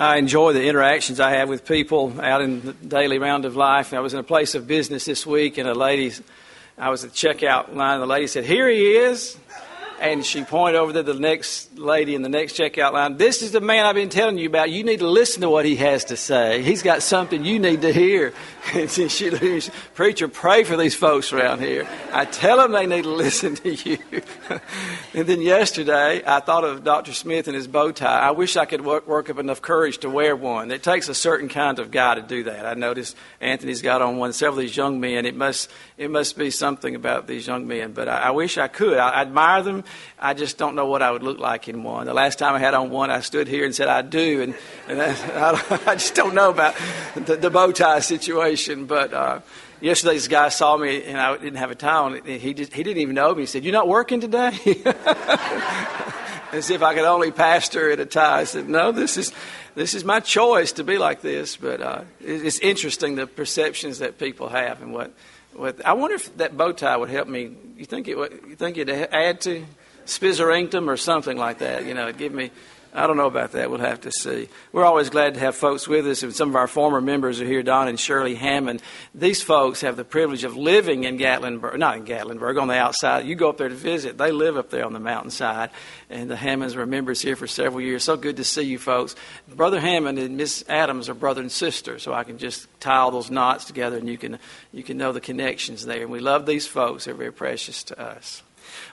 I enjoy the interactions I have with people out in the daily round of life. I was in a place of business this week, and a lady, I was at the checkout line, and the lady said, Here he is and she pointed over to the next lady in the next checkout line. This is the man I've been telling you about. You need to listen to what he has to say. He's got something you need to hear. And she, she, preacher, pray for these folks around here. I tell them they need to listen to you. and then yesterday, I thought of Dr. Smith and his bow tie. I wish I could work, work up enough courage to wear one. It takes a certain kind of guy to do that. I noticed Anthony's got on one. Several of these young men. It must it must be something about these young men. But I, I wish I could. I, I admire them. I just don't know what I would look like in one. The last time I had on one, I stood here and said I do, and, and I, I, just don't know about the, the bow tie situation. But uh, yesterday, this guy saw me and I didn't have a tie on. He just, he didn't even know me. He said, "You're not working today." As if I could only pastor at a tie. I said, "No, this is." This is my choice to be like this, but uh, it's interesting the perceptions that people have and what, what. I wonder if that bow tie would help me. You think it? You think it'd add to Spizerinctum or something like that. You know, give me. I don't know about that. We'll have to see. We're always glad to have folks with us, and some of our former members are here, Don and Shirley Hammond. These folks have the privilege of living in Gatlinburg, not in Gatlinburg, on the outside. You go up there to visit. They live up there on the mountainside, and the Hammonds were members here for several years. So good to see you folks. Brother Hammond and Miss Adams are brother and sister, so I can just tie all those knots together, and you can you can know the connections there. And we love these folks; they're very precious to us.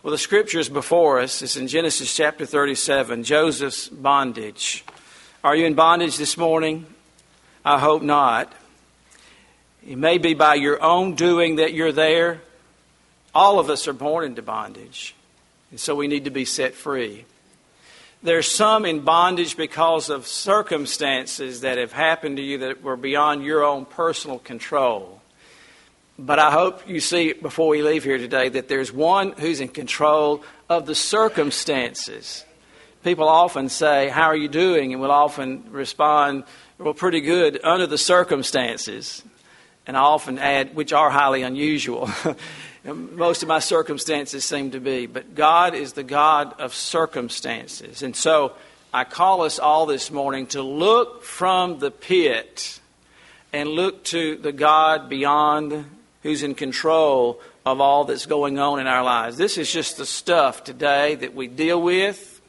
Well, the scripture is before us. It's in Genesis chapter 37, Joseph's bondage. Are you in bondage this morning? I hope not. It may be by your own doing that you're there. All of us are born into bondage, and so we need to be set free. There's some in bondage because of circumstances that have happened to you that were beyond your own personal control. But I hope you see before we leave here today that there's one who's in control of the circumstances. People often say, How are you doing? And we'll often respond, Well, pretty good under the circumstances. And I often add, which are highly unusual. Most of my circumstances seem to be. But God is the God of circumstances. And so I call us all this morning to look from the pit and look to the God beyond who's in control of all that's going on in our lives. This is just the stuff today that we deal with.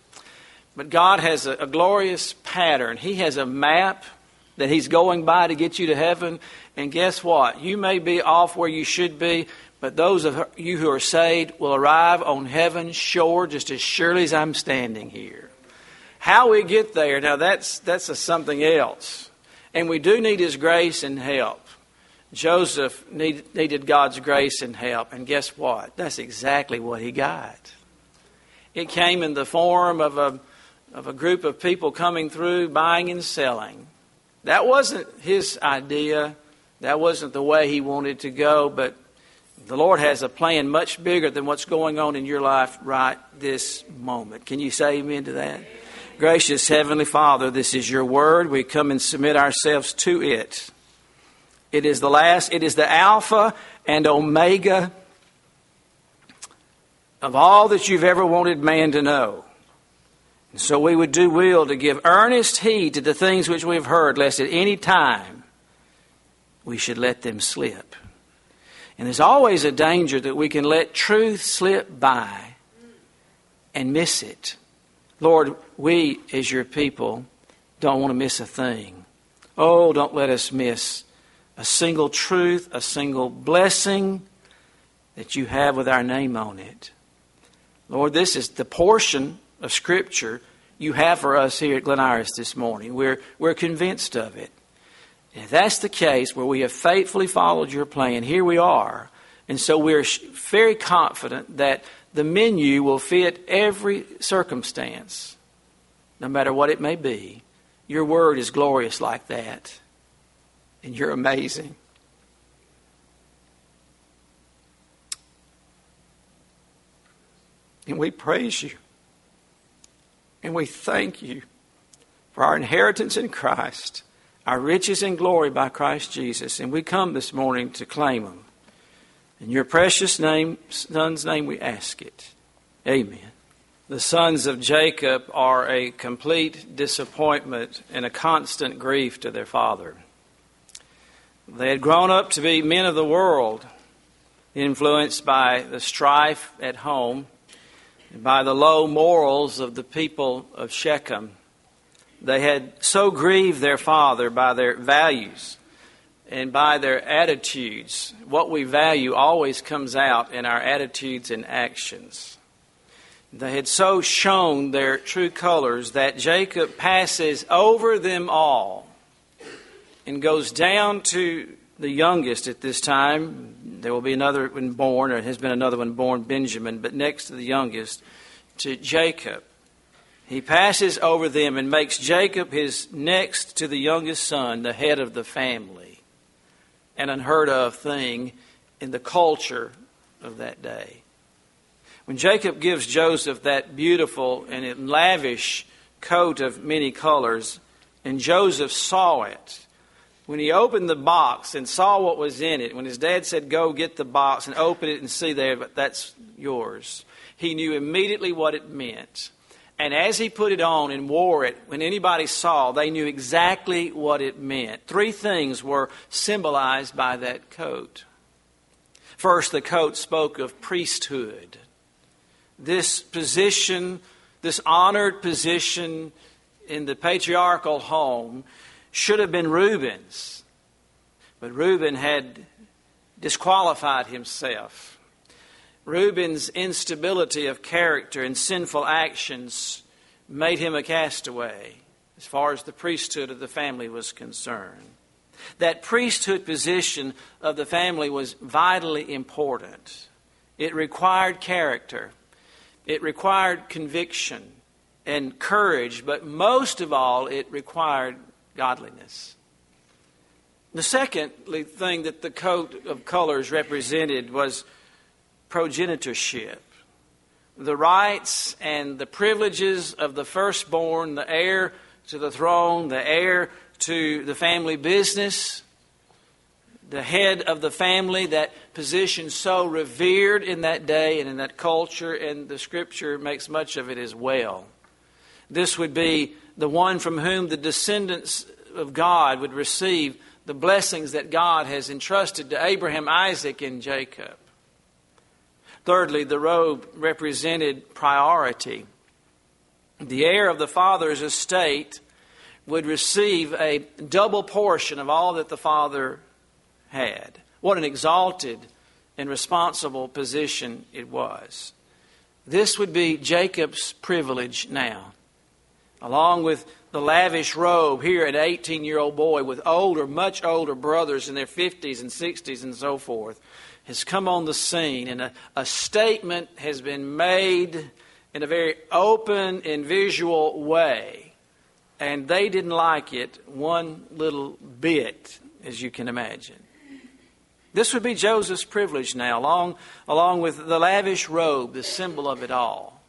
But God has a, a glorious pattern. He has a map that He's going by to get you to heaven. And guess what? You may be off where you should be, but those of you who are saved will arrive on heaven's shore just as surely as I'm standing here. How we get there, now that's, that's something else. And we do need His grace and help. Joseph need, needed God's grace and help, and guess what? That's exactly what he got. It came in the form of a, of a group of people coming through buying and selling. That wasn't his idea, that wasn't the way he wanted to go, but the Lord has a plan much bigger than what's going on in your life right this moment. Can you say amen to that? Gracious Heavenly Father, this is your word. We come and submit ourselves to it. It is the last, it is the Alpha and Omega of all that you've ever wanted man to know. And so we would do will to give earnest heed to the things which we have heard, lest at any time we should let them slip. And there's always a danger that we can let truth slip by and miss it. Lord, we as your people don't want to miss a thing. Oh, don't let us miss a single truth, a single blessing that you have with our name on it. Lord, this is the portion of Scripture you have for us here at Glen Iris this morning. We're, we're convinced of it. And if that's the case, where we have faithfully followed your plan, here we are. And so we're very confident that the menu will fit every circumstance, no matter what it may be. Your word is glorious like that and you're amazing. And we praise you. And we thank you for our inheritance in Christ, our riches and glory by Christ Jesus. And we come this morning to claim them. In your precious name, Son's name, we ask it. Amen. The sons of Jacob are a complete disappointment and a constant grief to their father. They had grown up to be men of the world, influenced by the strife at home, by the low morals of the people of Shechem. They had so grieved their father by their values and by their attitudes. What we value always comes out in our attitudes and actions. They had so shown their true colors that Jacob passes over them all and goes down to the youngest at this time. There will be another one born, or has been another one born, Benjamin, but next to the youngest, to Jacob. He passes over them and makes Jacob his next to the youngest son, the head of the family. An unheard of thing in the culture of that day. When Jacob gives Joseph that beautiful and lavish coat of many colors, and Joseph saw it, when he opened the box and saw what was in it, when his dad said, Go get the box and open it and see there, but that's yours, he knew immediately what it meant. And as he put it on and wore it, when anybody saw, they knew exactly what it meant. Three things were symbolized by that coat. First, the coat spoke of priesthood this position, this honored position in the patriarchal home, should have been Reuben's. But Reuben had disqualified himself. Reuben's instability of character and sinful actions made him a castaway as far as the priesthood of the family was concerned. That priesthood position of the family was vitally important. It required character. It required conviction and courage, but most of all, it required godliness. The second thing that the coat of colors represented was progenitorship. The rights and the privileges of the firstborn, the heir to the throne, the heir to the family business, the head of the family, that position so revered in that day and in that culture, and the scripture makes much of it as well. This would be the one from whom the descendants of God would receive the blessings that God has entrusted to Abraham, Isaac, and Jacob. Thirdly, the robe represented priority. The heir of the father's estate would receive a double portion of all that the father had. What an exalted and responsible position it was. This would be Jacob's privilege now. Along with the lavish robe here, an 18 year old boy with older, much older brothers in their 50s and 60s and so forth, has come on the scene, and a, a statement has been made in a very open and visual way. And they didn't like it one little bit, as you can imagine. This would be Joseph's privilege now, along, along with the lavish robe, the symbol of it all.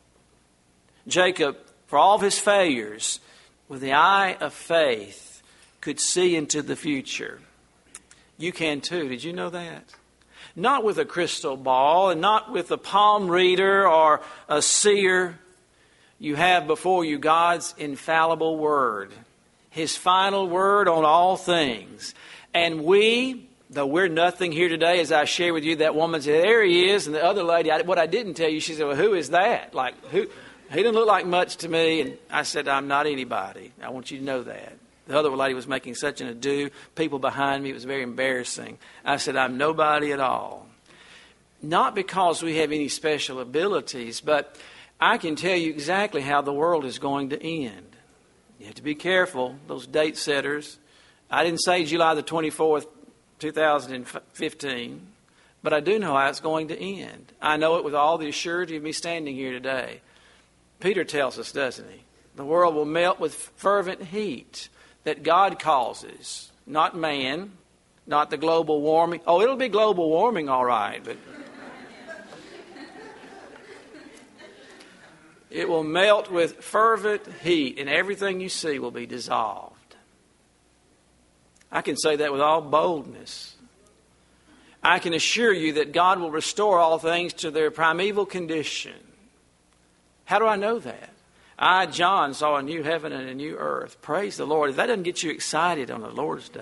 Jacob, for all of his failures, with the eye of faith, could see into the future. You can too. Did you know that? Not with a crystal ball and not with a palm reader or a seer. You have before you God's infallible word, His final word on all things. And we, though we're nothing here today, as I share with you, that woman said, There he is. And the other lady, what I didn't tell you, she said, Well, who is that? Like, who? He didn't look like much to me. And I said, I'm not anybody. I want you to know that. The other lady was making such an ado. People behind me, it was very embarrassing. I said, I'm nobody at all. Not because we have any special abilities, but I can tell you exactly how the world is going to end. You have to be careful, those date setters. I didn't say July the 24th, 2015, but I do know how it's going to end. I know it with all the assurity of me standing here today. Peter tells us, doesn't he? The world will melt with fervent heat that God causes, not man, not the global warming. Oh, it'll be global warming, all right, but it will melt with fervent heat, and everything you see will be dissolved. I can say that with all boldness. I can assure you that God will restore all things to their primeval condition. How do I know that? I, John, saw a new heaven and a new earth. Praise the Lord. If that doesn't get you excited on the Lord's day,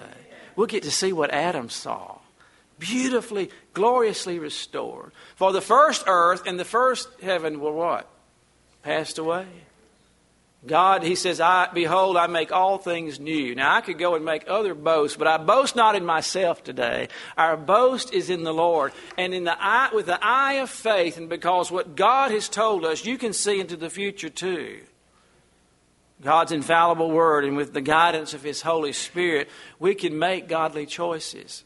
we'll get to see what Adam saw. Beautifully, gloriously restored. For the first earth and the first heaven were what? Passed away. God, he says, I behold, I make all things new. Now I could go and make other boasts, but I boast not in myself today. Our boast is in the Lord. And in the eye, with the eye of faith, and because what God has told us, you can see into the future too. God's infallible word, and with the guidance of His Holy Spirit, we can make godly choices.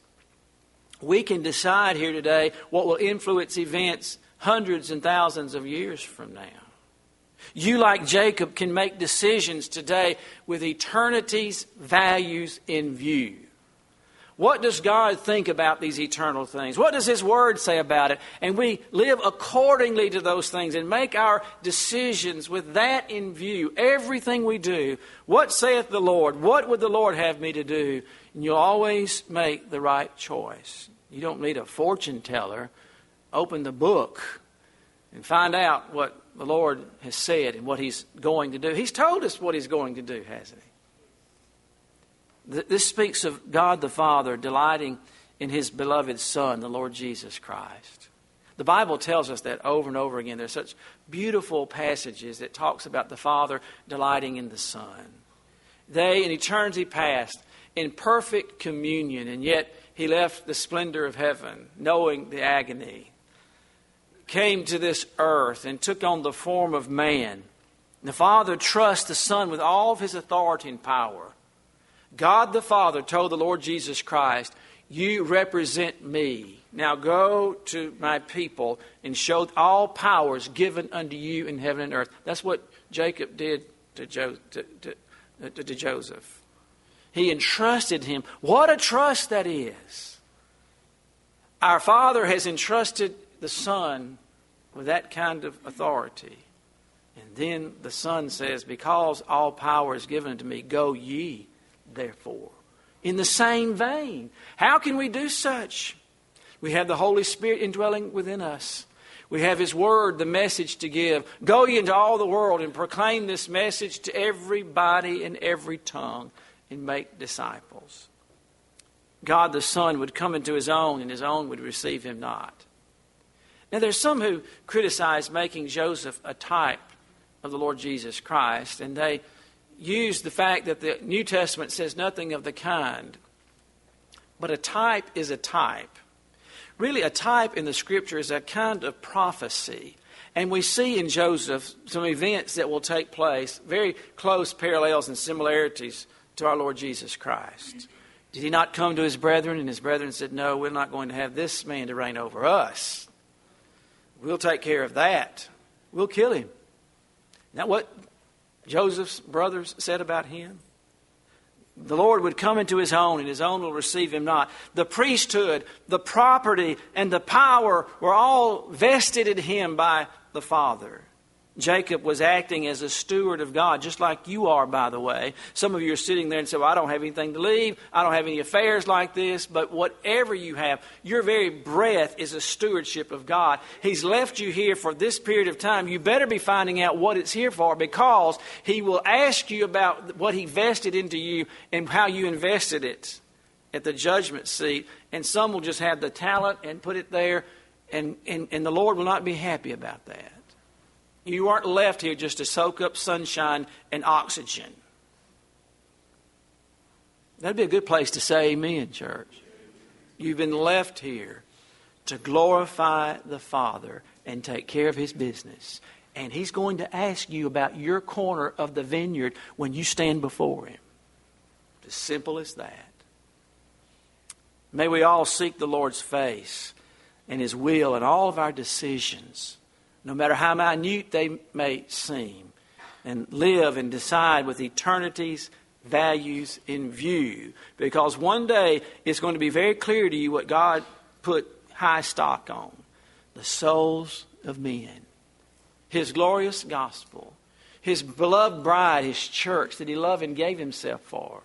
We can decide here today what will influence events hundreds and thousands of years from now. You, like Jacob, can make decisions today with eternity's values in view. What does God think about these eternal things? What does His Word say about it? And we live accordingly to those things and make our decisions with that in view. Everything we do, what saith the Lord? What would the Lord have me to do? And you'll always make the right choice. You don't need a fortune teller. Open the book and find out what the Lord has said and what He's going to do. He's told us what He's going to do, hasn't He? This speaks of God the Father delighting in His beloved Son, the Lord Jesus Christ. The Bible tells us that over and over again. There's such beautiful passages that talks about the Father delighting in the Son. They, in eternity past, in perfect communion, and yet He left the splendor of heaven, knowing the agony came to this earth and took on the form of man. The Father trusts the Son with all of his authority and power. God the Father told the Lord Jesus Christ, You represent me. Now go to my people and show all powers given unto you in heaven and earth. That's what Jacob did to, jo- to, to, to Joseph. He entrusted him. What a trust that is. Our Father has entrusted the Son with that kind of authority. And then the Son says, Because all power is given to me, go ye therefore. In the same vein, how can we do such? We have the Holy Spirit indwelling within us. We have His Word, the message to give. Go ye into all the world and proclaim this message to everybody in every tongue and make disciples. God the Son would come into His own, and His own would receive Him not. Now, there's some who criticize making Joseph a type of the Lord Jesus Christ, and they use the fact that the New Testament says nothing of the kind. But a type is a type. Really, a type in the Scripture is a kind of prophecy. And we see in Joseph some events that will take place, very close parallels and similarities to our Lord Jesus Christ. Did he not come to his brethren, and his brethren said, No, we're not going to have this man to reign over us. We'll take care of that. We'll kill him. Now, what Joseph's brothers said about him? The Lord would come into his own, and his own will receive him not. The priesthood, the property, and the power were all vested in him by the Father. Jacob was acting as a steward of God, just like you are, by the way. Some of you are sitting there and say, Well, I don't have anything to leave. I don't have any affairs like this. But whatever you have, your very breath is a stewardship of God. He's left you here for this period of time. You better be finding out what it's here for because He will ask you about what He vested into you and how you invested it at the judgment seat. And some will just have the talent and put it there, and, and, and the Lord will not be happy about that. You aren't left here just to soak up sunshine and oxygen. That'd be a good place to say amen, church. You've been left here to glorify the Father and take care of His business. And He's going to ask you about your corner of the vineyard when you stand before Him. It's As simple as that. May we all seek the Lord's face and His will in all of our decisions no matter how minute they may seem, and live and decide with eternity's values in view. Because one day it's going to be very clear to you what God put high stock on the souls of men, His glorious gospel, His beloved bride, His church that He loved and gave Himself for.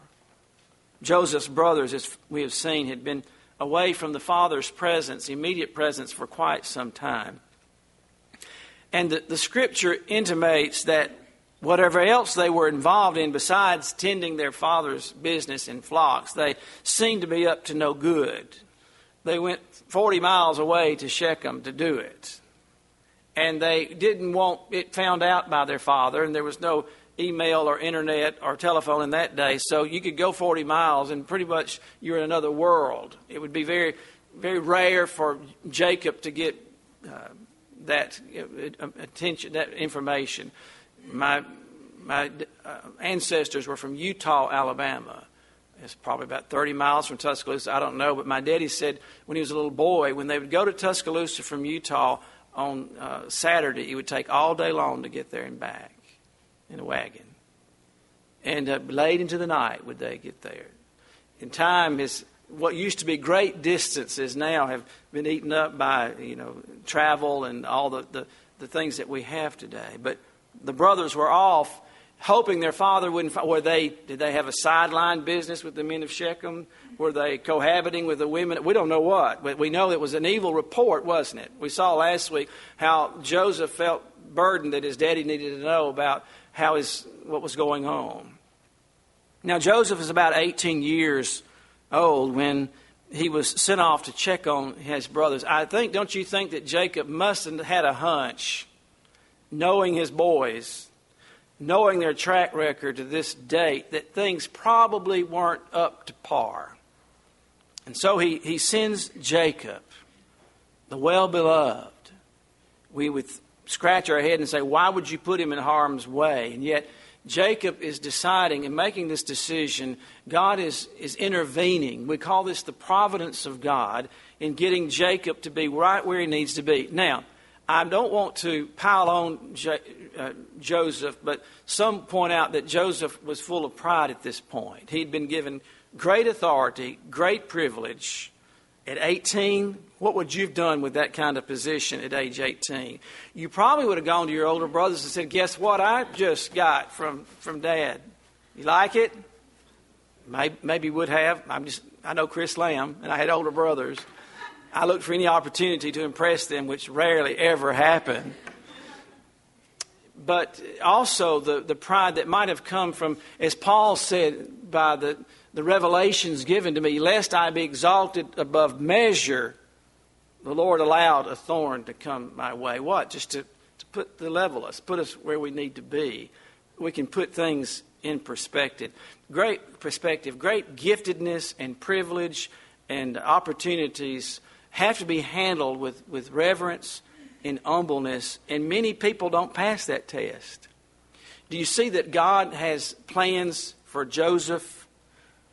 Joseph's brothers, as we have seen, had been away from the Father's presence, immediate presence, for quite some time. And the, the scripture intimates that whatever else they were involved in besides tending their father's business in flocks, they seemed to be up to no good. They went 40 miles away to Shechem to do it. And they didn't want it found out by their father, and there was no email or internet or telephone in that day, so you could go 40 miles and pretty much you're in another world. It would be very, very rare for Jacob to get uh, that uh, attention, that information. My my uh, ancestors were from Eutaw, Alabama. It's probably about 30 miles from Tuscaloosa. I don't know, but my daddy said when he was a little boy, when they would go to Tuscaloosa from Eutaw on uh, Saturday, it would take all day long to get there and back in a wagon. And uh, late into the night would they get there. In time, is what used to be great distances now have been eaten up by you know travel and all the, the, the things that we have today. But the brothers were off hoping their father wouldn't. find, Were they? Did they have a sideline business with the men of Shechem? Were they cohabiting with the women? We don't know what, but we know it was an evil report, wasn't it? We saw last week how Joseph felt burdened that his daddy needed to know about how his what was going on. Now Joseph is about 18 years old when he was sent off to check on his brothers. I think, don't you think that Jacob must have had a hunch, knowing his boys, knowing their track record to this date, that things probably weren't up to par. And so he, he sends Jacob, the well beloved. We would scratch our head and say, Why would you put him in harm's way? And yet, Jacob is deciding and making this decision. God is, is intervening. We call this the providence of God in getting Jacob to be right where he needs to be. Now, I don't want to pile on uh, Joseph, but some point out that Joseph was full of pride at this point. He'd been given great authority, great privilege. At 18, what would you have done with that kind of position at age 18? You probably would have gone to your older brothers and said, Guess what I just got from, from dad? You like it? Maybe, maybe would have. I'm just, I know Chris Lamb, and I had older brothers. I looked for any opportunity to impress them, which rarely ever happened. But also the, the pride that might have come from, as Paul said, by the, the revelations given to me, lest I be exalted above measure, the Lord allowed a thorn to come my way. What? Just to, to put the level us, put us where we need to be. We can put things in perspective. Great perspective, great giftedness and privilege and opportunities have to be handled with, with reverence and humbleness, and many people don't pass that test. Do you see that God has plans for Joseph?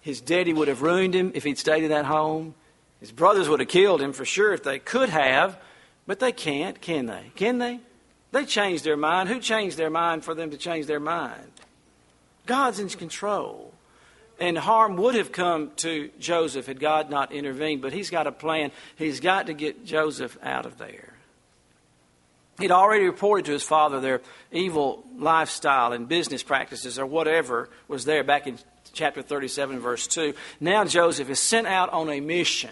His daddy would have ruined him if he'd stayed in that home. His brothers would have killed him for sure if they could have, but they can't, can they? Can they? They changed their mind. Who changed their mind for them to change their mind? God's in control. And harm would have come to Joseph had God not intervened, but he's got a plan. He's got to get Joseph out of there. He'd already reported to his father their evil lifestyle and business practices or whatever was there back in chapter 37, verse 2. Now Joseph is sent out on a mission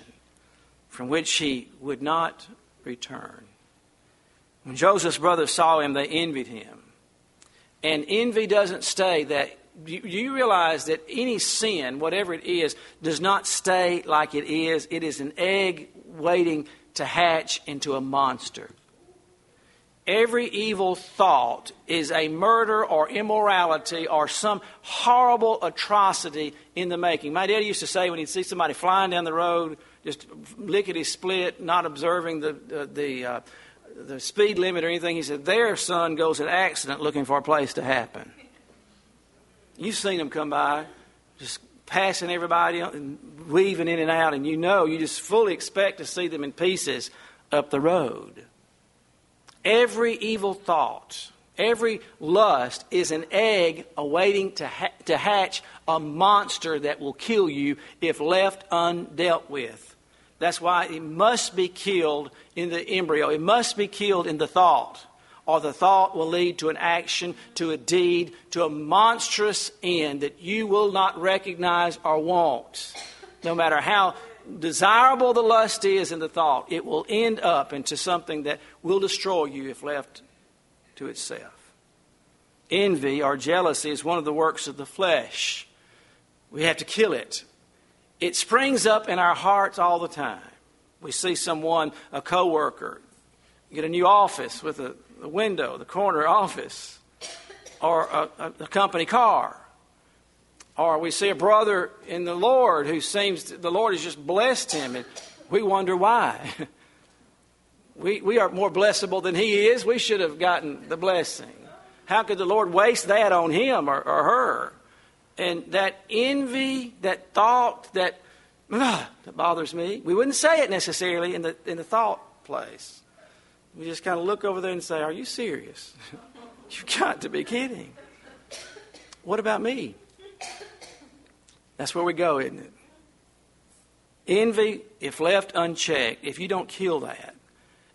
from which he would not return. When Joseph's brothers saw him, they envied him. And envy doesn't stay that do you realize that any sin, whatever it is, does not stay like it is? It is an egg waiting to hatch into a monster. Every evil thought is a murder or immorality or some horrible atrocity in the making. My daddy used to say when he'd see somebody flying down the road, just lickety split, not observing the, uh, the, uh, the speed limit or anything, he said, Their son goes an accident looking for a place to happen. You've seen them come by, just passing everybody and weaving in and out, and you know, you just fully expect to see them in pieces up the road. Every evil thought, every lust is an egg awaiting to, ha- to hatch a monster that will kill you if left undealt with. That's why it must be killed in the embryo, it must be killed in the thought or the thought will lead to an action, to a deed, to a monstrous end that you will not recognize or want. No matter how desirable the lust is in the thought, it will end up into something that will destroy you if left to itself. Envy or jealousy is one of the works of the flesh. We have to kill it. It springs up in our hearts all the time. We see someone, a coworker, get a new office with a, a window, the corner office, or a, a, a company car. Or we see a brother in the Lord who seems to, the Lord has just blessed him, and we wonder why. we, we are more blessable than he is. We should have gotten the blessing. How could the Lord waste that on him or, or her? And that envy, that thought, that, uh, that bothers me. We wouldn't say it necessarily in the, in the thought place. We just kind of look over there and say, Are you serious? You've got to be kidding. What about me? That's where we go, isn't it? Envy, if left unchecked, if you don't kill that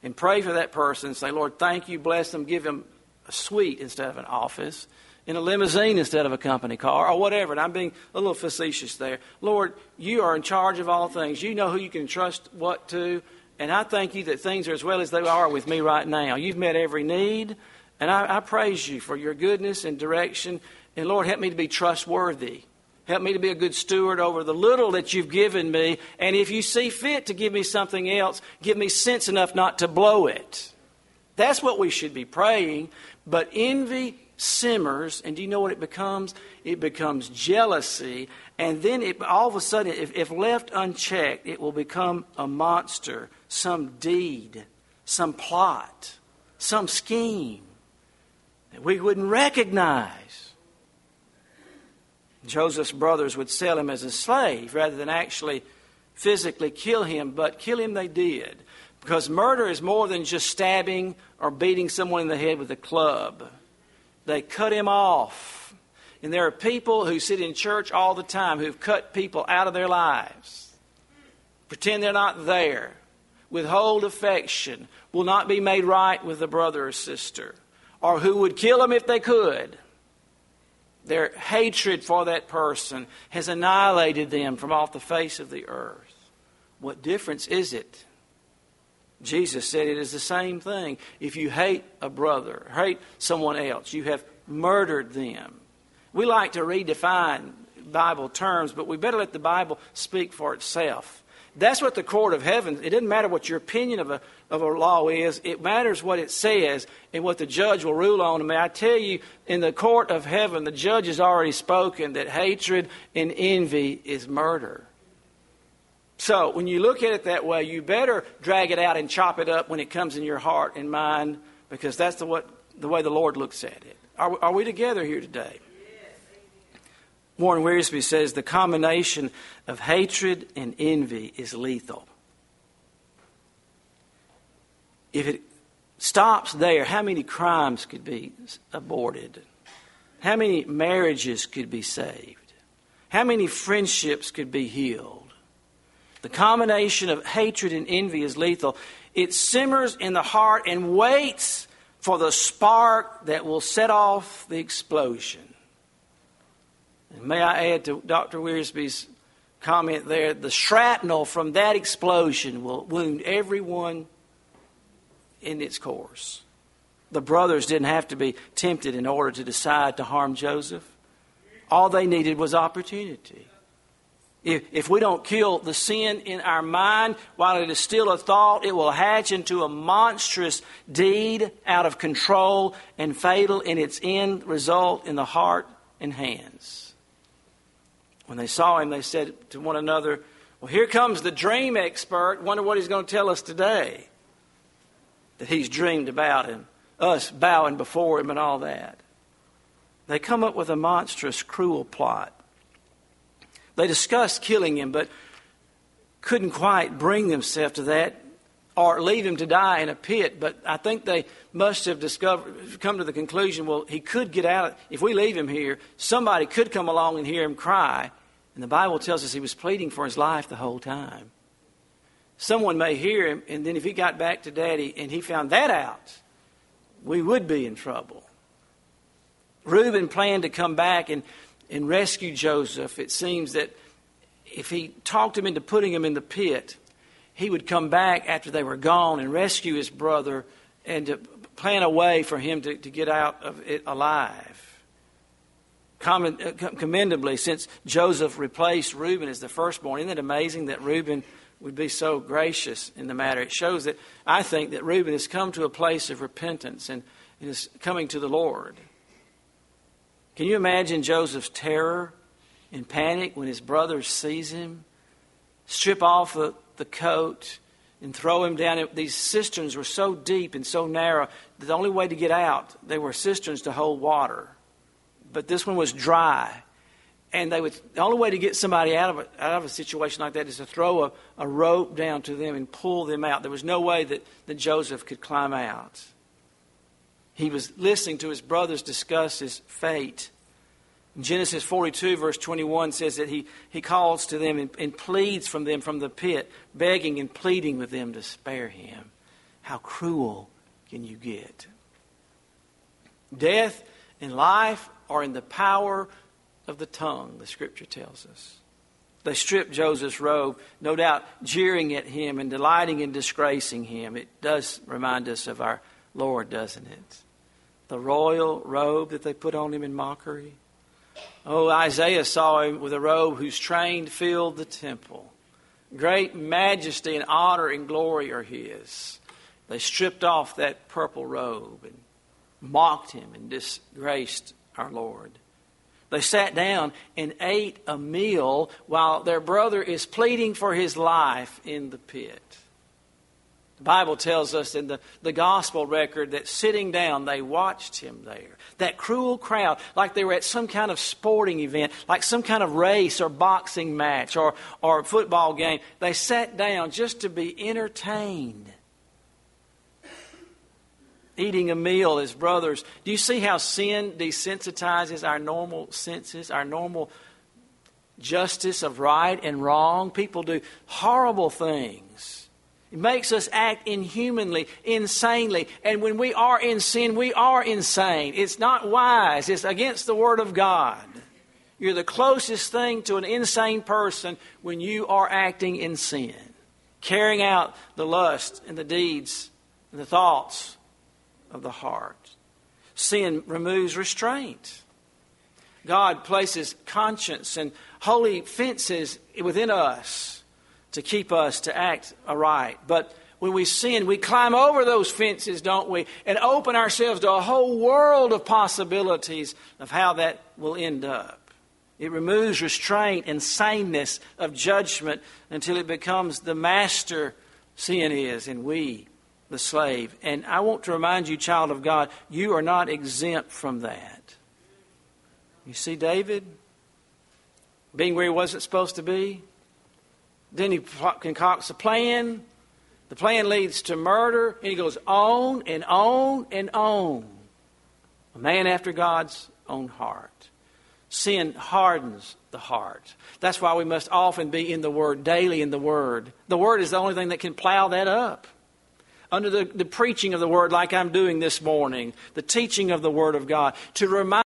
and pray for that person say, Lord, thank you, bless them, give them a suite instead of an office, in a limousine instead of a company car, or whatever. And I'm being a little facetious there. Lord, you are in charge of all things. You know who you can trust what to. And I thank you that things are as well as they are with me right now. You've met every need. And I, I praise you for your goodness and direction. And Lord, help me to be trustworthy. Help me to be a good steward over the little that you've given me. And if you see fit to give me something else, give me sense enough not to blow it. That's what we should be praying. But envy simmers, and do you know what it becomes? It becomes jealousy, and then it, all of a sudden, if, if left unchecked, it will become a monster, some deed, some plot, some scheme that we wouldn't recognize. Joseph's brothers would sell him as a slave rather than actually physically kill him, but kill him they did. Because murder is more than just stabbing or beating someone in the head with a club. They cut him off. And there are people who sit in church all the time who've cut people out of their lives, pretend they're not there, withhold affection, will not be made right with a brother or sister, or who would kill them if they could. Their hatred for that person has annihilated them from off the face of the earth. What difference is it? Jesus said it is the same thing. If you hate a brother, hate someone else, you have murdered them. We like to redefine Bible terms, but we better let the Bible speak for itself. That's what the court of heaven, it doesn't matter what your opinion of a, of a law is, it matters what it says and what the judge will rule on. May I tell you, in the court of heaven, the judge has already spoken that hatred and envy is murder. So when you look at it that way, you better drag it out and chop it up when it comes in your heart and mind, because that's the, what, the way the Lord looks at it. Are, are we together here today? Warren Wiersbe says the combination of hatred and envy is lethal. If it stops there, how many crimes could be aborted? How many marriages could be saved? How many friendships could be healed? The combination of hatred and envy is lethal. It simmers in the heart and waits for the spark that will set off the explosion. And may I add to Dr. Wiersbe's comment there the shrapnel from that explosion will wound everyone in its course. The brothers didn't have to be tempted in order to decide to harm Joseph. All they needed was opportunity. If, if we don't kill the sin in our mind while it is still a thought, it will hatch into a monstrous deed out of control and fatal in its end result in the heart and hands. When they saw him, they said to one another, Well, here comes the dream expert. Wonder what he's going to tell us today. That he's dreamed about him, us bowing before him, and all that. They come up with a monstrous, cruel plot. They discussed killing him, but couldn't quite bring themselves to that or leave him to die in a pit. But I think they must have discovered, come to the conclusion, well, he could get out. If we leave him here, somebody could come along and hear him cry. And the Bible tells us he was pleading for his life the whole time. Someone may hear him, and then if he got back to daddy and he found that out, we would be in trouble. Reuben planned to come back and and rescue Joseph, it seems that if he talked him into putting him in the pit, he would come back after they were gone and rescue his brother and to plan a way for him to, to get out of it alive. Uh, commendably, since Joseph replaced Reuben as the firstborn, isn't it amazing that Reuben would be so gracious in the matter? It shows that I think that Reuben has come to a place of repentance and, and is coming to the Lord. Can you imagine Joseph's terror and panic when his brothers seize him, strip off the, the coat, and throw him down? These cisterns were so deep and so narrow that the only way to get out, they were cisterns to hold water but this one was dry. And they would, the only way to get somebody out of, a, out of a situation like that is to throw a, a rope down to them and pull them out. There was no way that, that Joseph could climb out. He was listening to his brothers discuss his fate. Genesis 42, verse 21 says that he, he calls to them and, and pleads from them from the pit, begging and pleading with them to spare him. How cruel can you get? Death and life are in the power of the tongue, the scripture tells us. They stripped Joseph's robe, no doubt jeering at him and delighting in disgracing him. It does remind us of our Lord, doesn't it? The royal robe that they put on him in mockery. Oh, Isaiah saw him with a robe whose train filled the temple. Great majesty and honor and glory are his. They stripped off that purple robe and mocked him and disgraced our Lord. They sat down and ate a meal while their brother is pleading for his life in the pit. The Bible tells us in the, the gospel record that sitting down, they watched him there. That cruel crowd, like they were at some kind of sporting event, like some kind of race or boxing match or, or football game, they sat down just to be entertained eating a meal as brothers. Do you see how sin desensitizes our normal senses, our normal justice of right and wrong? People do horrible things. Makes us act inhumanly, insanely. And when we are in sin, we are insane. It's not wise, it's against the Word of God. You're the closest thing to an insane person when you are acting in sin, carrying out the lust and the deeds and the thoughts of the heart. Sin removes restraint. God places conscience and holy fences within us to keep us to act aright. But when we sin, we climb over those fences, don't we? And open ourselves to a whole world of possibilities of how that will end up. It removes restraint and saneness of judgment until it becomes the master sin is, and we the slave. And I want to remind you, child of God, you are not exempt from that. You see David being where he wasn't supposed to be? Then he concocts a plan. The plan leads to murder, and he goes on and on and on. A man after God's own heart. Sin hardens the heart. That's why we must often be in the Word, daily in the Word. The Word is the only thing that can plow that up under the, the preaching of the Word, like I'm doing this morning, the teaching of the Word of God, to remind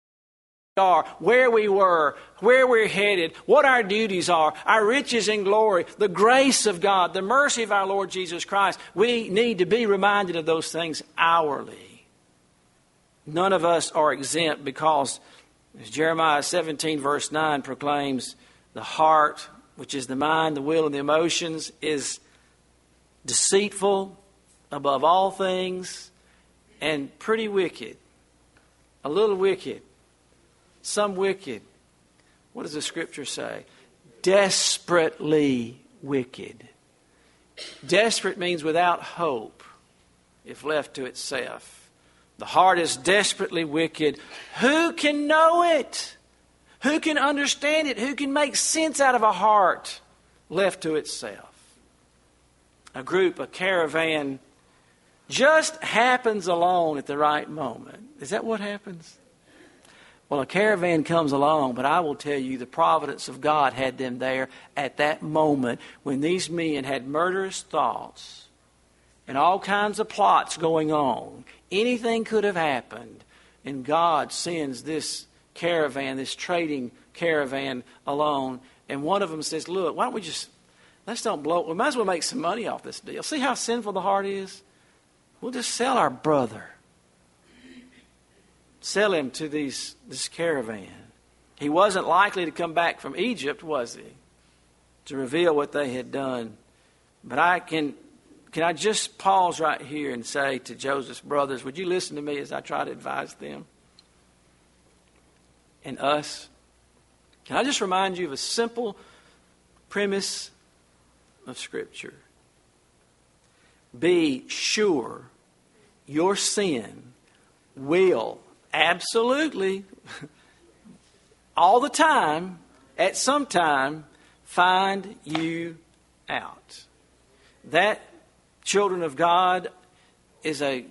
are, where we were, where we're headed, what our duties are, our riches and glory, the grace of God, the mercy of our Lord Jesus Christ. We need to be reminded of those things hourly. None of us are exempt because, as Jeremiah 17, verse 9 proclaims, the heart, which is the mind, the will, and the emotions, is deceitful above all things and pretty wicked. A little wicked. Some wicked. What does the scripture say? Desperately wicked. Desperate means without hope if left to itself. The heart is desperately wicked. Who can know it? Who can understand it? Who can make sense out of a heart left to itself? A group, a caravan just happens alone at the right moment. Is that what happens? Well, a caravan comes along, but I will tell you the providence of God had them there at that moment when these men had murderous thoughts and all kinds of plots going on. Anything could have happened, and God sends this caravan, this trading caravan, alone. And one of them says, Look, why don't we just, let's don't blow, we might as well make some money off this deal. See how sinful the heart is? We'll just sell our brother. Sell him to these, this caravan. He wasn't likely to come back from Egypt, was he? To reveal what they had done. But I can can I just pause right here and say to Joseph's brothers, would you listen to me as I try to advise them? And us? Can I just remind you of a simple premise of Scripture? Be sure your sin will absolutely, all the time, at some time, find you out. That children of God is a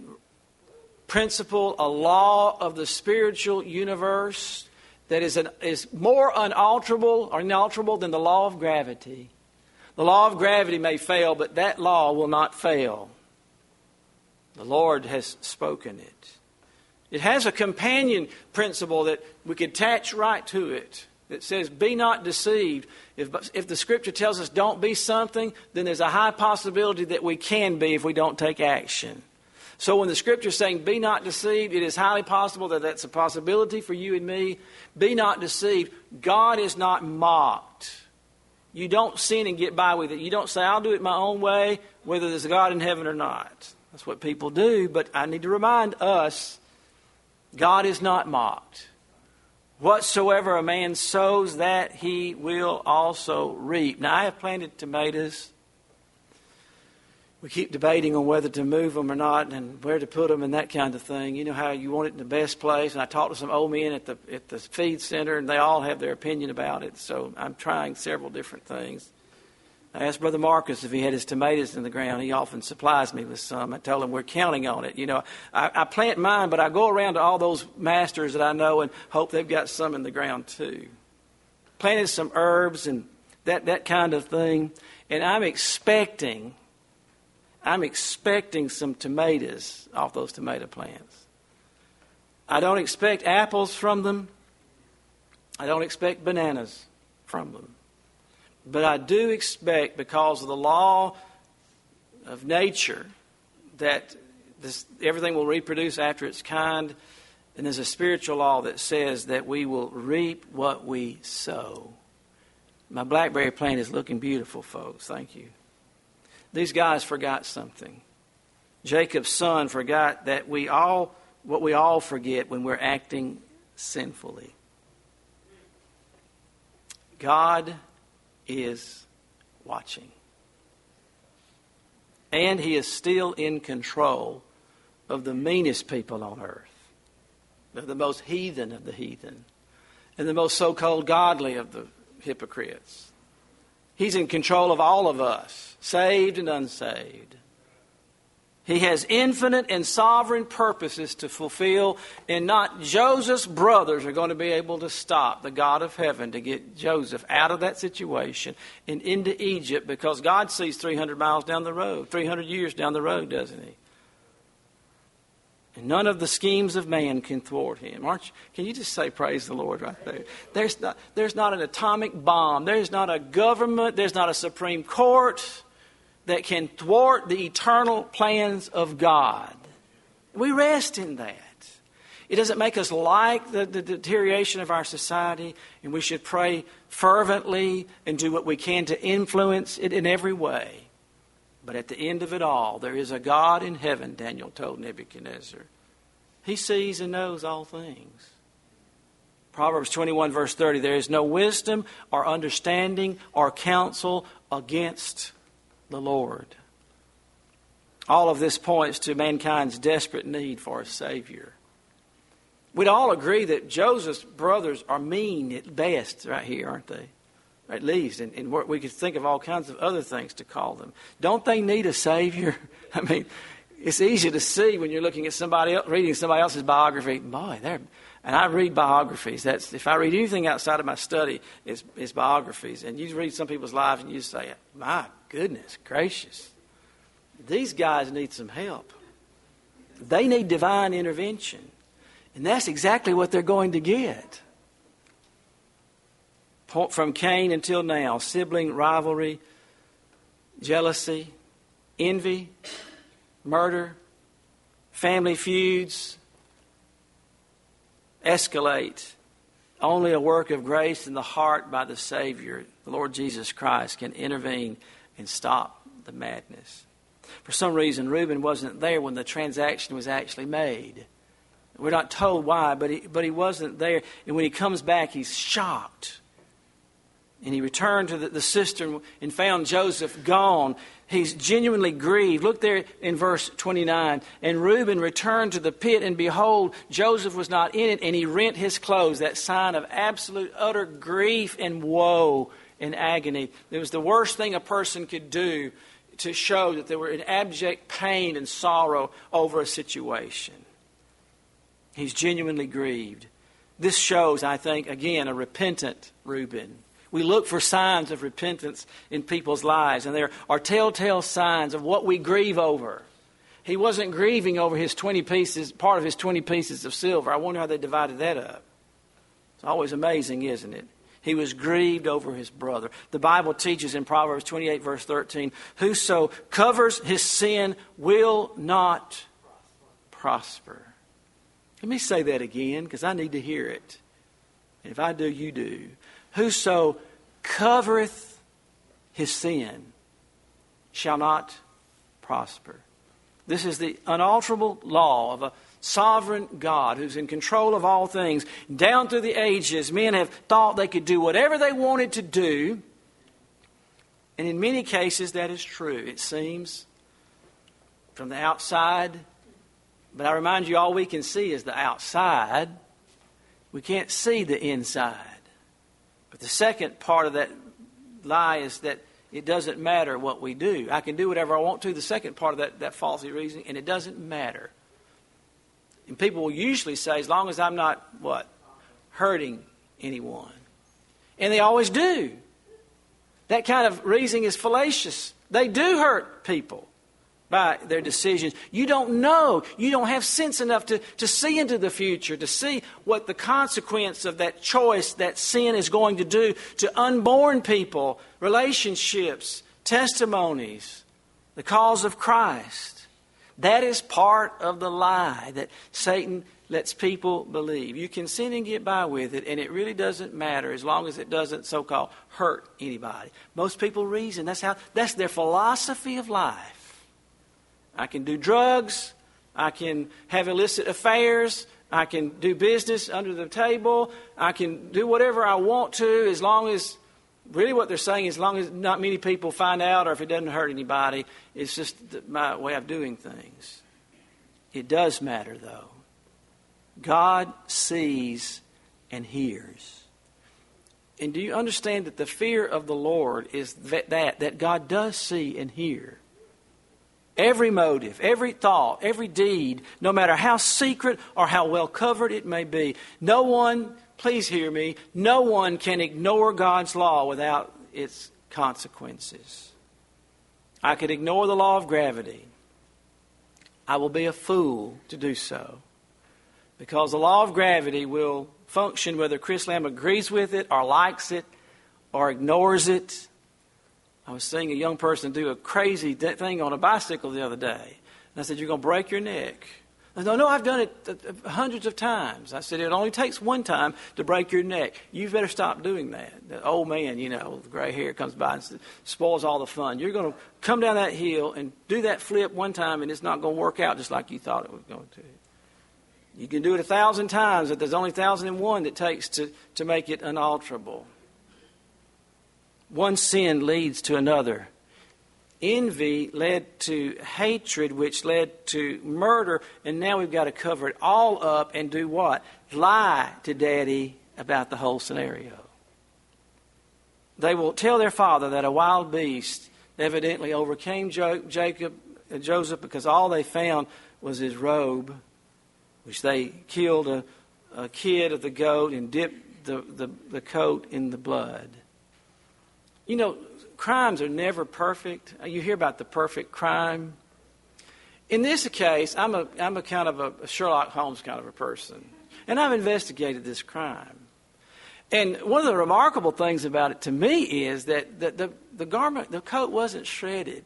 principle, a law of the spiritual universe that is, an, is more unalterable or inalterable than the law of gravity. The law of gravity may fail, but that law will not fail. The Lord has spoken it. It has a companion principle that we could attach right to it that says, Be not deceived. If, if the scripture tells us don't be something, then there's a high possibility that we can be if we don't take action. So when the scripture is saying, Be not deceived, it is highly possible that that's a possibility for you and me. Be not deceived. God is not mocked. You don't sin and get by with it. You don't say, I'll do it my own way, whether there's a God in heaven or not. That's what people do, but I need to remind us God is not mocked. Whatsoever a man sows, that he will also reap. Now, I have planted tomatoes. We keep debating on whether to move them or not and where to put them and that kind of thing. You know how you want it in the best place. And I talked to some old men at the, at the feed center, and they all have their opinion about it. So I'm trying several different things. I asked Brother Marcus if he had his tomatoes in the ground. He often supplies me with some. I told him we're counting on it. You know, I, I plant mine, but I go around to all those masters that I know and hope they've got some in the ground too. Planted some herbs and that, that kind of thing. And I'm expecting, I'm expecting some tomatoes off those tomato plants. I don't expect apples from them. I don't expect bananas from them. But I do expect, because of the law of nature, that this, everything will reproduce after its kind. And there's a spiritual law that says that we will reap what we sow. My blackberry plant is looking beautiful, folks. Thank you. These guys forgot something. Jacob's son forgot that we all, what we all forget when we're acting sinfully. God is watching. And he is still in control of the meanest people on earth, the most heathen of the heathen, and the most so called godly of the hypocrites. He's in control of all of us, saved and unsaved. He has infinite and sovereign purposes to fulfill, and not Joseph's brothers are going to be able to stop the God of heaven to get Joseph out of that situation and into Egypt because God sees 300 miles down the road, 300 years down the road, doesn't He? And none of the schemes of man can thwart him. Aren't you? Can you just say praise the Lord right there? There's not, there's not an atomic bomb. There's not a government. There's not a Supreme Court that can thwart the eternal plans of God. We rest in that. It doesn't make us like the, the, deterioration of our society, and we should pray fervently and do what we can to influence it in every way. But at the end of it all, there is a God in heaven, Daniel told Nebuchadnezzar. He sees and knows all things. Proverbs 21, verse 30 there is no wisdom or understanding or counsel against the Lord. All of this points to mankind's desperate need for a Savior. We'd all agree that Joseph's brothers are mean at best, right here, aren't they? At least, and, and we could think of all kinds of other things to call them. Don't they need a Savior? I mean, it's easy to see when you're looking at somebody else, reading somebody else's biography. Boy, they're and I read biographies. That's if I read anything outside of my study, it's, it's biographies. And you read some people's lives, and you say, "My goodness gracious, these guys need some help. They need divine intervention, and that's exactly what they're going to get." From Cain until now, sibling rivalry, jealousy, envy, murder, family feuds escalate. Only a work of grace in the heart by the Savior, the Lord Jesus Christ, can intervene and stop the madness. For some reason, Reuben wasn't there when the transaction was actually made. We're not told why, but he, but he wasn't there. And when he comes back, he's shocked. And he returned to the, the cistern and found Joseph gone. He's genuinely grieved. Look there in verse 29. And Reuben returned to the pit, and behold, Joseph was not in it, and he rent his clothes. That sign of absolute, utter grief and woe and agony. It was the worst thing a person could do to show that they were in abject pain and sorrow over a situation. He's genuinely grieved. This shows, I think, again, a repentant Reuben. We look for signs of repentance in people's lives, and there are telltale signs of what we grieve over. He wasn't grieving over his 20 pieces, part of his 20 pieces of silver. I wonder how they divided that up. It's always amazing, isn't it? He was grieved over his brother. The Bible teaches in Proverbs 28, verse 13 Whoso covers his sin will not prosper. Let me say that again because I need to hear it. And if I do, you do. Whoso covereth his sin shall not prosper. This is the unalterable law of a sovereign God who's in control of all things. Down through the ages, men have thought they could do whatever they wanted to do. And in many cases, that is true, it seems, from the outside. But I remind you, all we can see is the outside. We can't see the inside. But the second part of that lie is that it doesn't matter what we do. I can do whatever I want to. The second part of that, that faulty reasoning, and it doesn't matter. And people will usually say, as long as I'm not, what? Hurting anyone. And they always do. That kind of reasoning is fallacious. They do hurt people by their decisions. You don't know. You don't have sense enough to, to see into the future, to see what the consequence of that choice, that sin is going to do to unborn people, relationships, testimonies, the cause of Christ. That is part of the lie that Satan lets people believe. You can sin and get by with it, and it really doesn't matter as long as it doesn't so called hurt anybody. Most people reason that's how that's their philosophy of life. I can do drugs. I can have illicit affairs. I can do business under the table. I can do whatever I want to as long as, really, what they're saying, is, as long as not many people find out or if it doesn't hurt anybody, it's just my way of doing things. It does matter, though. God sees and hears. And do you understand that the fear of the Lord is that, that, that God does see and hear? Every motive, every thought, every deed, no matter how secret or how well covered it may be, no one, please hear me, no one can ignore God's law without its consequences. I could ignore the law of gravity. I will be a fool to do so. Because the law of gravity will function whether Chris Lamb agrees with it or likes it or ignores it I was seeing a young person do a crazy thing on a bicycle the other day. And I said, You're going to break your neck. No, no, I've done it hundreds of times. I said, It only takes one time to break your neck. You better stop doing that. The old man, you know, with gray hair comes by and spoils all the fun. You're going to come down that hill and do that flip one time, and it's not going to work out just like you thought it was going to. You can do it a thousand times, but there's only thousand and one that takes to, to make it unalterable. One sin leads to another. Envy led to hatred, which led to murder, and now we've got to cover it all up and do what? Lie to daddy about the whole scenario. They will tell their father that a wild beast evidently overcame Jacob, uh, Joseph because all they found was his robe, which they killed a, a kid of the goat and dipped the, the, the coat in the blood. You know, crimes are never perfect. Uh, you hear about the perfect crime. In this case, I'm a, I'm a kind of a Sherlock Holmes kind of a person. And I've investigated this crime. And one of the remarkable things about it to me is that the, the, the garment, the coat wasn't shredded.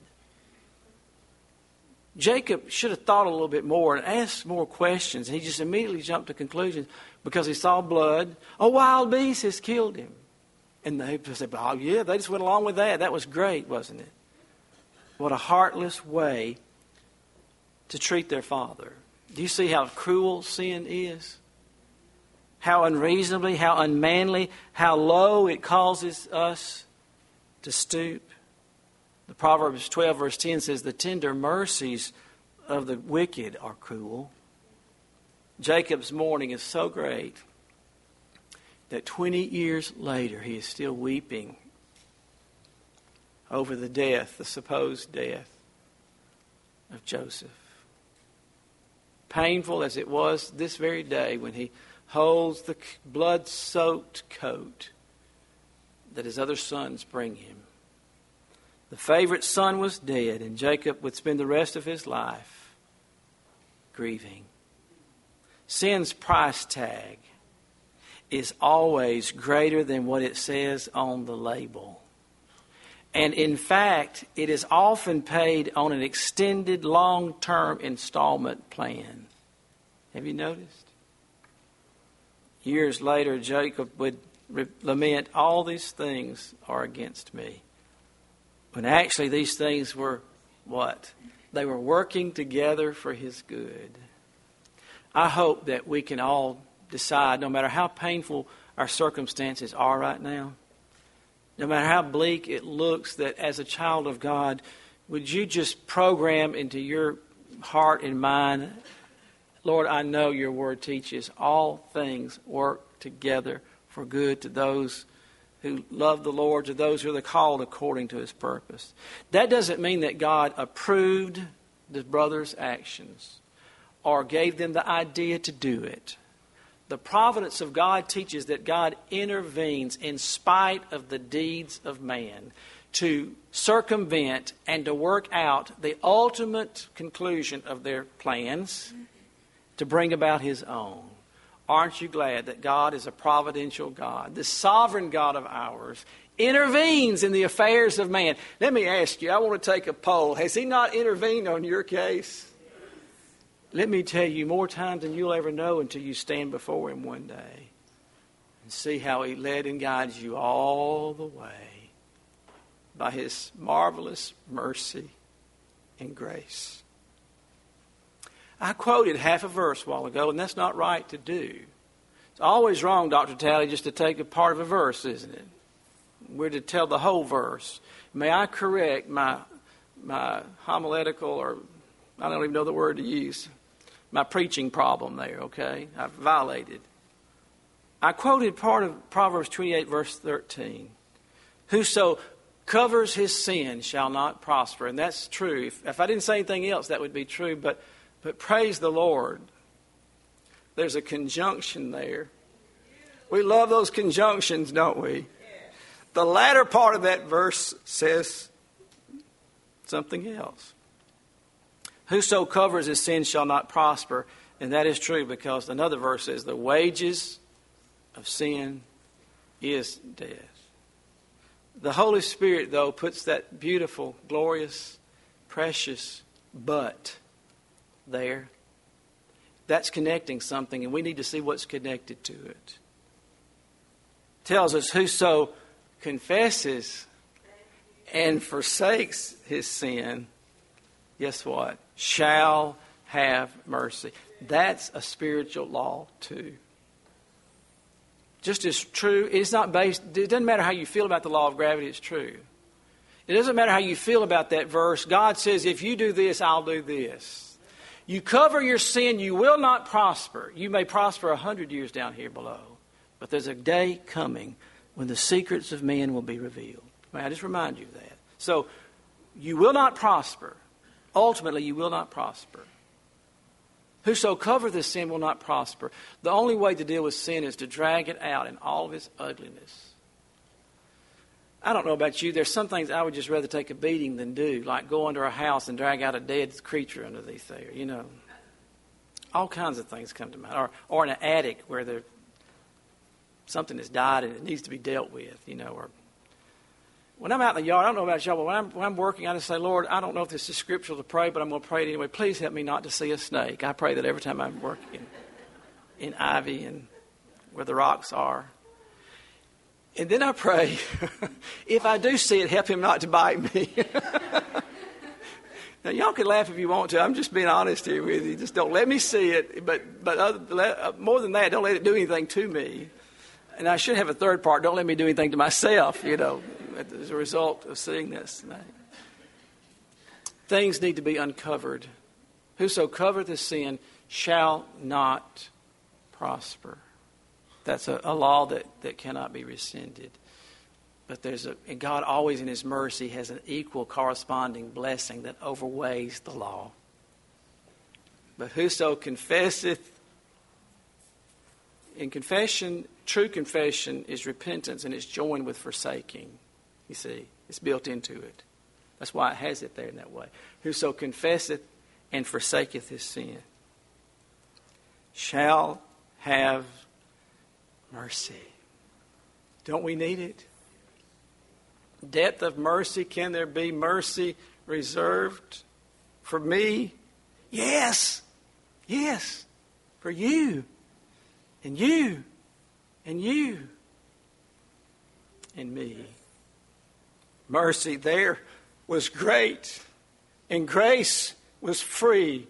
Jacob should have thought a little bit more and asked more questions. He just immediately jumped to conclusions because he saw blood. A wild beast has killed him. And they said, oh, yeah, they just went along with that. That was great, wasn't it? What a heartless way to treat their father. Do you see how cruel sin is? How unreasonably, how unmanly, how low it causes us to stoop. The Proverbs 12, verse 10 says, The tender mercies of the wicked are cruel. Jacob's mourning is so great that 20 years later he is still weeping over the death, the supposed death of Joseph. Painful as it was this very day when he holds the blood soaked coat that his other sons bring him. The favorite son was dead, and Jacob would spend the rest of his life grieving. Sin's price tag is always greater than what it says on the label. And in fact, it is often paid on an extended long term installment plan. Have you noticed? Years later, Jacob would lament, All these things are against me. When actually, these things were what? They were working together for his good. I hope that we can all decide, no matter how painful our circumstances are right now, no matter how bleak it looks, that as a child of God, would you just program into your heart and mind, Lord, I know your word teaches all things work together for good to those who love the Lord, to those who are called according to his purpose. That doesn't mean that God approved the brother's actions or gave them the idea to do it. The providence of God teaches that God intervenes in spite of the deeds of man to circumvent and to work out the ultimate conclusion of their plans to bring about his own. Aren't you glad that God is a providential God? The sovereign God of ours intervenes in the affairs of man. Let me ask you, I want to take a poll. Has he not intervened on your case? Let me tell you, more times than you'll ever know until you stand before him one day and see how he led and guides you all the way by his marvelous mercy and grace. I quoted half a verse a while ago, and that's not right to do. It's always wrong, Dr. Talley, just to take a part of a verse, isn't it? We're to tell the whole verse. May I correct my, my homiletical, or I don't even know the word to use, my preaching problem there, okay? I violated. I quoted part of Proverbs 28, verse 13. Whoso covers his sin shall not prosper. And that's true. If, if I didn't say anything else, that would be true. But but praise the Lord. There's a conjunction there. We love those conjunctions, don't we? The latter part of that verse says something else. Whoso covers his sin shall not prosper. And that is true because another verse says, the wages of sin is death. The Holy Spirit, though, puts that beautiful, glorious, precious but there. That's connecting something, and we need to see what's connected to it. Tells us whoso confesses and forsakes his sin, guess what? Shall have mercy. That's a spiritual law, too. Just as true, it's not based, it doesn't matter how you feel about the law of gravity, it's true. It doesn't matter how you feel about that verse. God says, if you do this, I'll do this. You cover your sin, you will not prosper. You may prosper a hundred years down here below, but there's a day coming when the secrets of men will be revealed. May I just remind you of that? So, you will not prosper. Ultimately, you will not prosper. Whoso cover this sin will not prosper. The only way to deal with sin is to drag it out in all of its ugliness. I don't know about you. There's some things I would just rather take a beating than do, like go under a house and drag out a dead creature underneath there. You know, all kinds of things come to mind, or or in an attic where there something has died and it needs to be dealt with. You know, or when I'm out in the yard, I don't know about y'all, but when I'm, when I'm working, I just say, Lord, I don't know if this is scriptural to pray, but I'm going to pray it anyway. Please help me not to see a snake. I pray that every time I'm working in ivy and where the rocks are. And then I pray, if I do see it, help him not to bite me. now, y'all can laugh if you want to. I'm just being honest here with you. Just don't let me see it. But, but other, uh, more than that, don't let it do anything to me. And I should have a third part. Don't let me do anything to myself, you know, as a result of seeing this. Things need to be uncovered. Whoso covereth sin shall not prosper. That's a, a law that, that cannot be rescinded. But there's a, and God always in His mercy has an equal corresponding blessing that overweighs the law. But whoso confesseth, in confession, true confession is repentance and it's joined with forsaking. You see, it's built into it. That's why it has it there in that way. Whoso confesseth and forsaketh his sin shall have mercy. Don't we need it? Depth of mercy. Can there be mercy reserved for me? Yes. Yes. For you. And you. And you. And me. Mercy there was great, and grace was free.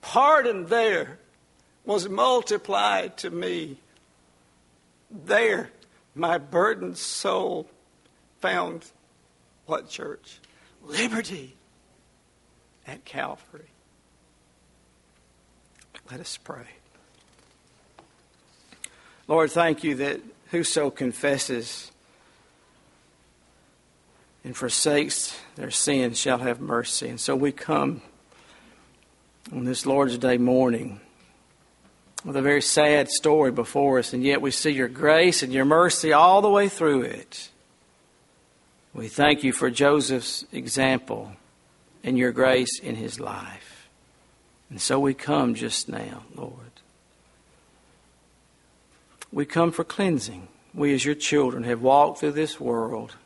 Pardon there was multiplied to me. There, my burdened soul found what church? Liberty at Calvary. Let us pray. Lord, thank you that whoso confesses and forsakes their sin shall have mercy. And so we come on this Lord's Day morning with a very sad story before us, and yet we see your grace and your mercy all the way through it. We thank you for Joseph's example and your grace in his life. And so we come just now, Lord. We come for cleansing. We, as your children, have walked through this world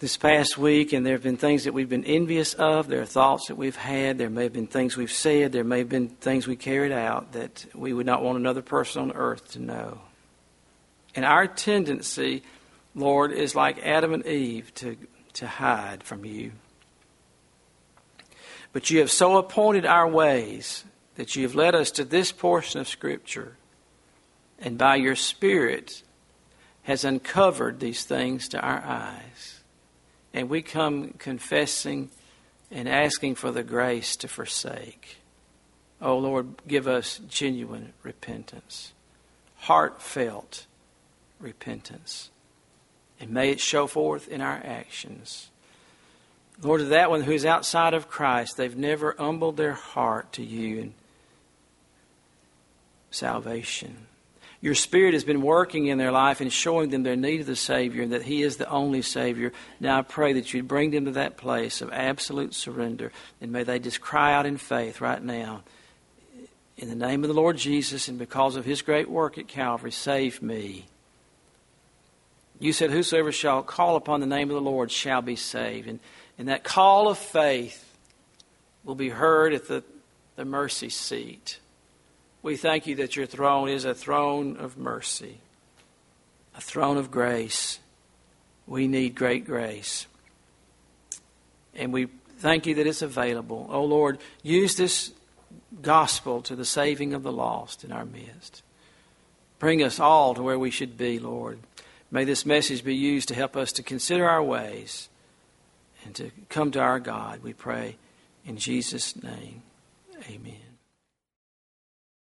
this past week, and there have been things that we've been envious of. There are thoughts that we've had. There may have been things we've said. There may have been things we carried out that we would not want another person on earth to know. And our tendency, Lord, is like Adam and Eve to, to hide from you. But you have so appointed our ways that you have led us to this portion of Scripture, and by your Spirit has uncovered these things to our eyes. And we come confessing and asking for the grace to forsake. Oh Lord, give us genuine repentance, heartfelt repentance. And may it show forth in our actions. Lord, to that one who is outside of Christ, they've never humbled their heart to you in salvation. Your Spirit has been working in their life and showing them their need of the Savior and that He is the only Savior. Now I pray that you'd bring them to that place of absolute surrender. And may they just cry out in faith right now. In the name of the Lord Jesus and because of His great work at Calvary, save me. You said, Whosoever shall call upon the name of the Lord shall be saved. And, and that call of faith will be heard at the, the mercy seat. We thank you that your throne is a throne of mercy, a throne of grace. We need great grace. And we thank you that it's available. Oh Lord, use this gospel to the saving of the lost in our midst. Bring us all to where we should be, Lord. May this message be used to help us to consider our ways and to come to our God, we pray. In Jesus' name, amen.